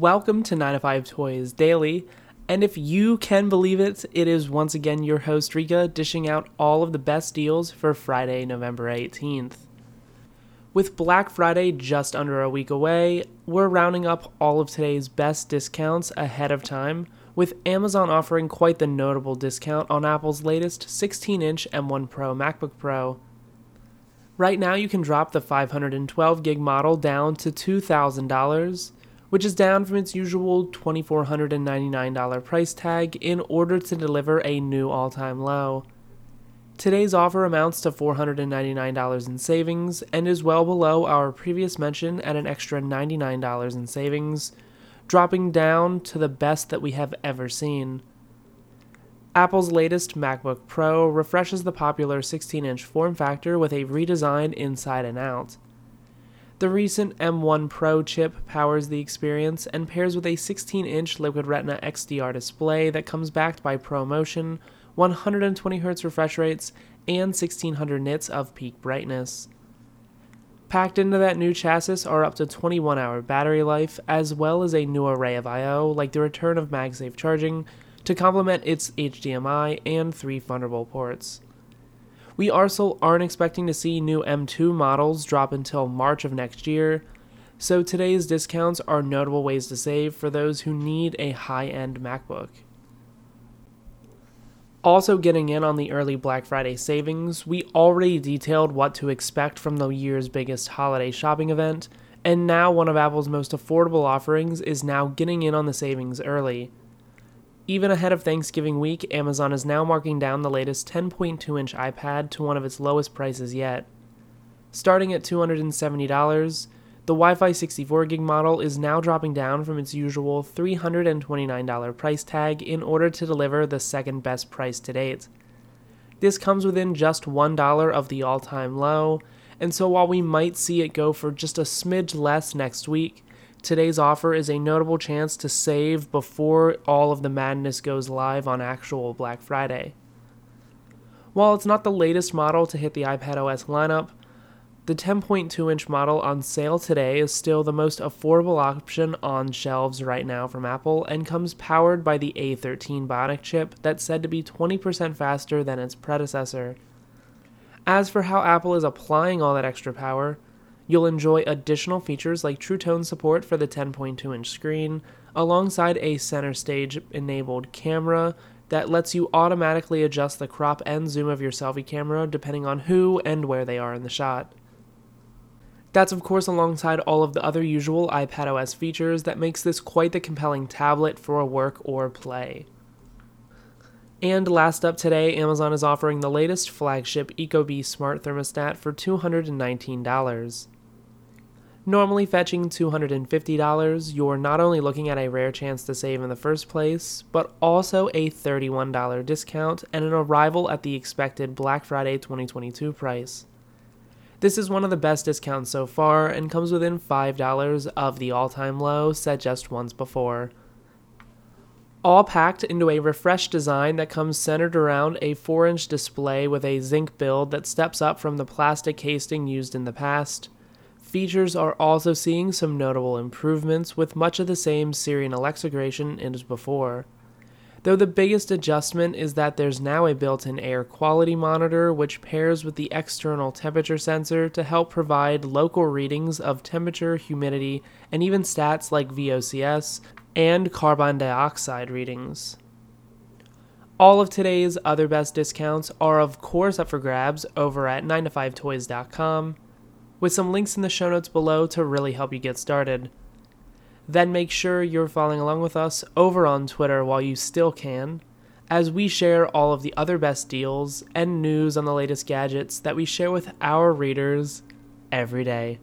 Welcome to 9 to 5 Toys Daily. And if you can believe it, it is once again your host Rikka dishing out all of the best deals for Friday, November 18th. With Black Friday just under a week away, we're rounding up all of today's best discounts ahead of time, with Amazon offering quite the notable discount on Apple's latest 16 inch M1 Pro MacBook Pro. Right now, you can drop the 512 gig model down to $2,000 which is down from its usual $2,499 price tag in order to deliver a new all time low. Today's offer amounts to $499 in savings and is well below our previous mention at an extra $99 in savings, dropping down to the best that we have ever seen. Apple's latest MacBook Pro refreshes the popular 16 inch form factor with a redesigned inside and out. The recent M1 Pro chip powers the experience and pairs with a 16 inch Liquid Retina XDR display that comes backed by ProMotion, 120Hz refresh rates, and 1600 nits of peak brightness. Packed into that new chassis are up to 21 hour battery life, as well as a new array of I.O., like the return of MagSafe charging, to complement its HDMI and three Thunderbolt ports. We also aren't expecting to see new M2 models drop until March of next year, so today's discounts are notable ways to save for those who need a high end MacBook. Also, getting in on the early Black Friday savings, we already detailed what to expect from the year's biggest holiday shopping event, and now one of Apple's most affordable offerings is now getting in on the savings early. Even ahead of Thanksgiving week, Amazon is now marking down the latest 10.2 inch iPad to one of its lowest prices yet. Starting at $270, the Wi Fi 64 gig model is now dropping down from its usual $329 price tag in order to deliver the second best price to date. This comes within just $1 of the all time low, and so while we might see it go for just a smidge less next week, Today's offer is a notable chance to save before all of the madness goes live on actual Black Friday. While it's not the latest model to hit the iPad OS lineup, the 10.2 inch model on sale today is still the most affordable option on shelves right now from Apple and comes powered by the A13 Bionic chip that's said to be 20% faster than its predecessor. As for how Apple is applying all that extra power, You'll enjoy additional features like True Tone support for the 10.2 inch screen, alongside a center stage enabled camera that lets you automatically adjust the crop and zoom of your selfie camera depending on who and where they are in the shot. That's of course alongside all of the other usual iPadOS features that makes this quite the compelling tablet for work or play. And last up today, Amazon is offering the latest flagship Ecobee smart thermostat for $219. Normally fetching $250, you're not only looking at a rare chance to save in the first place, but also a $31 discount and an arrival at the expected Black Friday 2022 price. This is one of the best discounts so far and comes within $5 of the all time low set just once before. All packed into a refreshed design that comes centered around a 4 inch display with a zinc build that steps up from the plastic casing used in the past features are also seeing some notable improvements with much of the same Siri and Alexa integration as before. Though the biggest adjustment is that there's now a built in air quality monitor which pairs with the external temperature sensor to help provide local readings of temperature, humidity, and even stats like VOCS and carbon dioxide readings. All of today's other best discounts are, of course, up for grabs over at 9to5toys.com with some links in the show notes below to really help you get started. Then make sure you're following along with us over on Twitter while you still can, as we share all of the other best deals and news on the latest gadgets that we share with our readers every day.